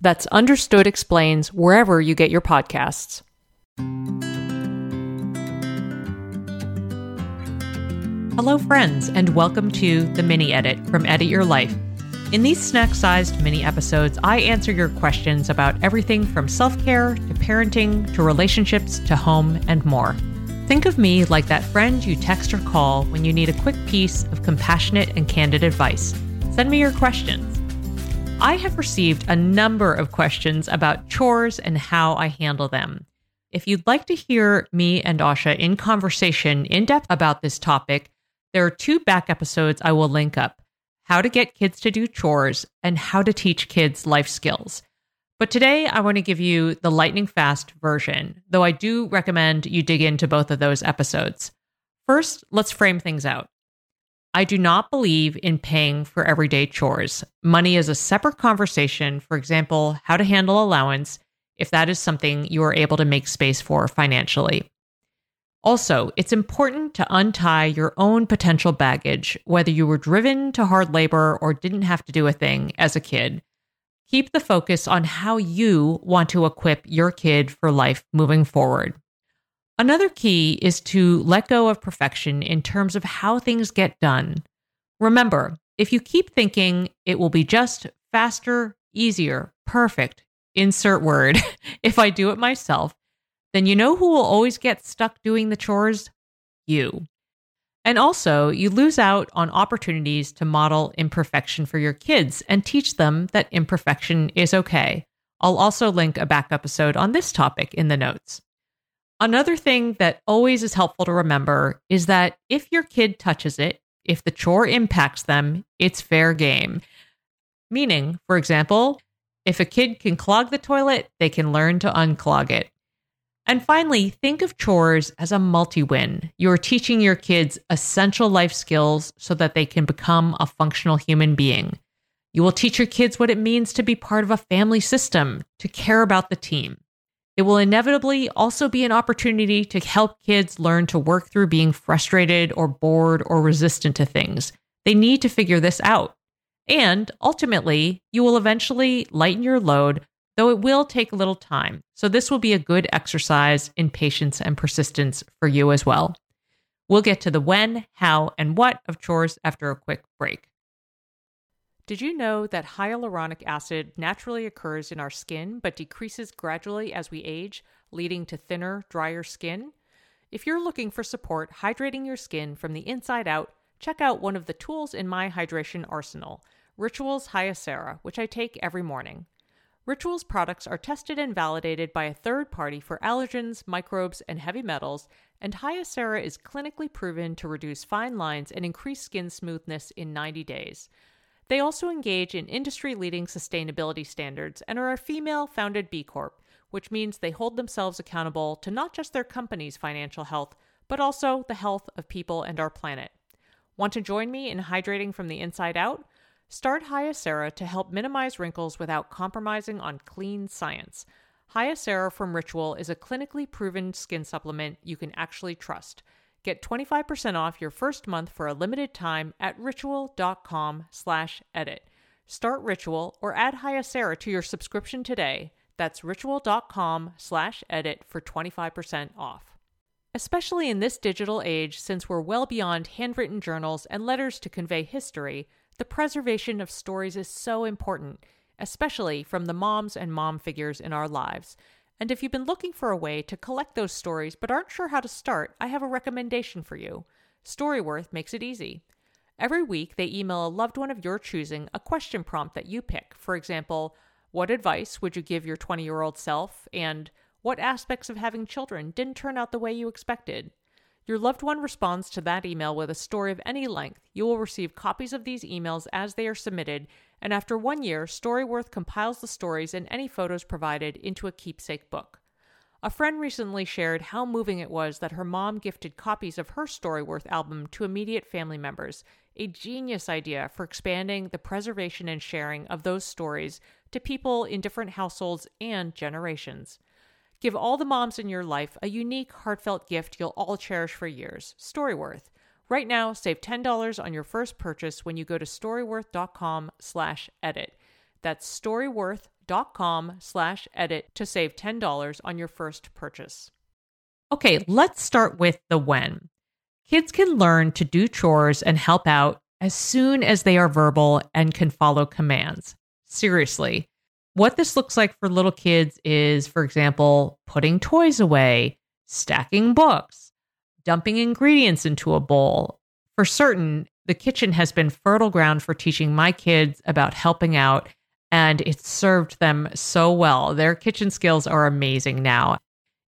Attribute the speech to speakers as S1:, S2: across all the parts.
S1: That's Understood Explains wherever you get your podcasts. Hello, friends, and welcome to the Mini Edit from Edit Your Life. In these snack sized mini episodes, I answer your questions about everything from self care to parenting to relationships to home and more. Think of me like that friend you text or call when you need a quick piece of compassionate and candid advice. Send me your questions. I have received a number of questions about chores and how I handle them. If you'd like to hear me and Asha in conversation in depth about this topic, there are two back episodes I will link up how to get kids to do chores and how to teach kids life skills. But today I want to give you the lightning fast version, though I do recommend you dig into both of those episodes. First, let's frame things out. I do not believe in paying for everyday chores. Money is a separate conversation. For example, how to handle allowance if that is something you are able to make space for financially. Also, it's important to untie your own potential baggage, whether you were driven to hard labor or didn't have to do a thing as a kid. Keep the focus on how you want to equip your kid for life moving forward. Another key is to let go of perfection in terms of how things get done. Remember, if you keep thinking it will be just faster, easier, perfect, insert word, if I do it myself, then you know who will always get stuck doing the chores? You. And also, you lose out on opportunities to model imperfection for your kids and teach them that imperfection is okay. I'll also link a back episode on this topic in the notes. Another thing that always is helpful to remember is that if your kid touches it, if the chore impacts them, it's fair game. Meaning, for example, if a kid can clog the toilet, they can learn to unclog it. And finally, think of chores as a multi win. You're teaching your kids essential life skills so that they can become a functional human being. You will teach your kids what it means to be part of a family system, to care about the team. It will inevitably also be an opportunity to help kids learn to work through being frustrated or bored or resistant to things. They need to figure this out. And ultimately, you will eventually lighten your load, though it will take a little time. So, this will be a good exercise in patience and persistence for you as well. We'll get to the when, how, and what of chores after a quick break. Did you know that hyaluronic acid naturally occurs in our skin but decreases gradually as we age, leading to thinner, drier skin? If you're looking for support hydrating your skin from the inside out, check out one of the tools in my hydration arsenal, Rituals Hyacera, which I take every morning. Rituals products are tested and validated by a third party for allergens, microbes, and heavy metals, and Hyacera is clinically proven to reduce fine lines and increase skin smoothness in 90 days. They also engage in industry leading sustainability standards and are a female founded B Corp, which means they hold themselves accountable to not just their company's financial health, but also the health of people and our planet. Want to join me in hydrating from the inside out? Start Hyacera to help minimize wrinkles without compromising on clean science. Hyacera from Ritual is a clinically proven skin supplement you can actually trust. Get 25% off your first month for a limited time at ritual.com slash edit. Start Ritual or add Hyacera to your subscription today. That's ritual.com slash edit for 25% off. Especially in this digital age, since we're well beyond handwritten journals and letters to convey history, the preservation of stories is so important, especially from the moms and mom figures in our lives. And if you've been looking for a way to collect those stories but aren't sure how to start, I have a recommendation for you. Storyworth makes it easy. Every week, they email a loved one of your choosing a question prompt that you pick. For example, what advice would you give your 20 year old self? And what aspects of having children didn't turn out the way you expected? Your loved one responds to that email with a story of any length. You will receive copies of these emails as they are submitted, and after one year, Storyworth compiles the stories and any photos provided into a keepsake book. A friend recently shared how moving it was that her mom gifted copies of her Storyworth album to immediate family members, a genius idea for expanding the preservation and sharing of those stories to people in different households and generations. Give all the moms in your life a unique, heartfelt gift you'll all cherish for years Storyworth. Right now, save $10 on your first purchase when you go to storyworth.com slash edit. That's storyworth.com slash edit to save $10 on your first purchase. Okay, let's start with the when. Kids can learn to do chores and help out as soon as they are verbal and can follow commands. Seriously, what this looks like for little kids is, for example, putting toys away, stacking books, dumping ingredients into a bowl. For certain, the kitchen has been fertile ground for teaching my kids about helping out, and it's served them so well. Their kitchen skills are amazing now.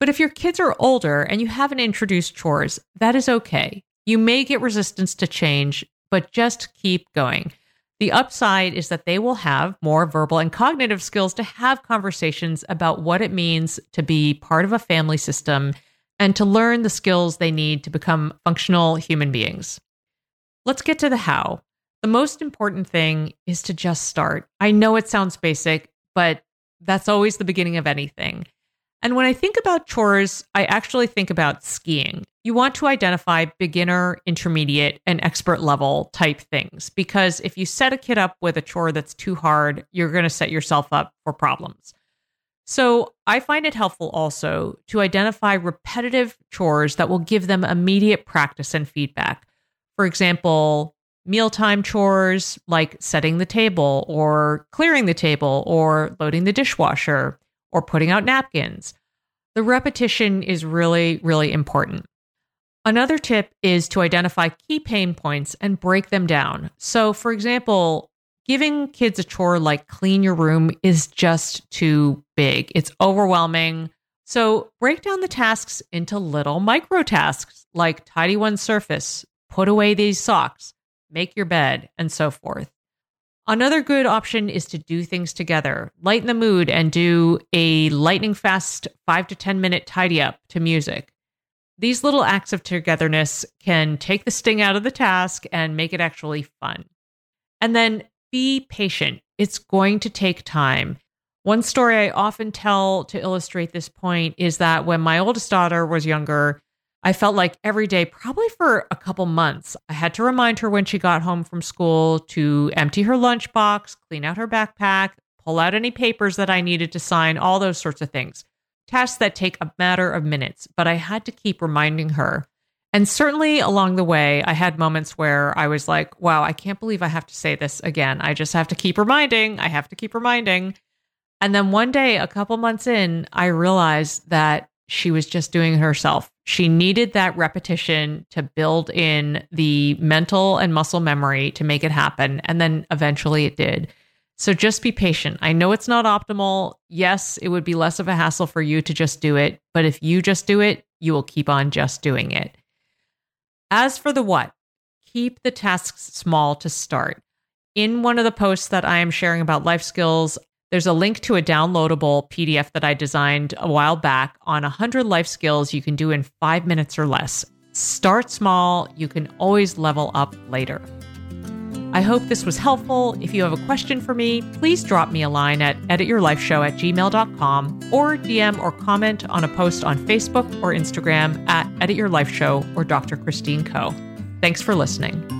S1: But if your kids are older and you haven't introduced chores, that is okay. You may get resistance to change, but just keep going. The upside is that they will have more verbal and cognitive skills to have conversations about what it means to be part of a family system and to learn the skills they need to become functional human beings. Let's get to the how. The most important thing is to just start. I know it sounds basic, but that's always the beginning of anything. And when I think about chores, I actually think about skiing. You want to identify beginner, intermediate, and expert level type things because if you set a kid up with a chore that's too hard, you're going to set yourself up for problems. So I find it helpful also to identify repetitive chores that will give them immediate practice and feedback. For example, mealtime chores like setting the table or clearing the table or loading the dishwasher or putting out napkins. The repetition is really, really important. Another tip is to identify key pain points and break them down. So, for example, giving kids a chore like clean your room is just too big, it's overwhelming. So, break down the tasks into little micro tasks like tidy one surface, put away these socks, make your bed, and so forth. Another good option is to do things together, lighten the mood, and do a lightning fast five to 10 minute tidy up to music. These little acts of togetherness can take the sting out of the task and make it actually fun. And then be patient. It's going to take time. One story I often tell to illustrate this point is that when my oldest daughter was younger, I felt like every day, probably for a couple months, I had to remind her when she got home from school to empty her lunchbox, clean out her backpack, pull out any papers that I needed to sign, all those sorts of things. Tasks that take a matter of minutes, but I had to keep reminding her. And certainly along the way, I had moments where I was like, wow, I can't believe I have to say this again. I just have to keep reminding. I have to keep reminding. And then one day, a couple months in, I realized that she was just doing it herself. She needed that repetition to build in the mental and muscle memory to make it happen. And then eventually it did. So just be patient. I know it's not optimal. Yes, it would be less of a hassle for you to just do it. But if you just do it, you will keep on just doing it. As for the what, keep the tasks small to start. In one of the posts that I am sharing about life skills, there's a link to a downloadable PDF that I designed a while back on 100 life skills you can do in five minutes or less. Start small, you can always level up later. I hope this was helpful. If you have a question for me, please drop me a line at edityourlifeshow at gmail.com or DM or comment on a post on Facebook or Instagram at edityourlifeshow or Dr. Christine Koh. Thanks for listening.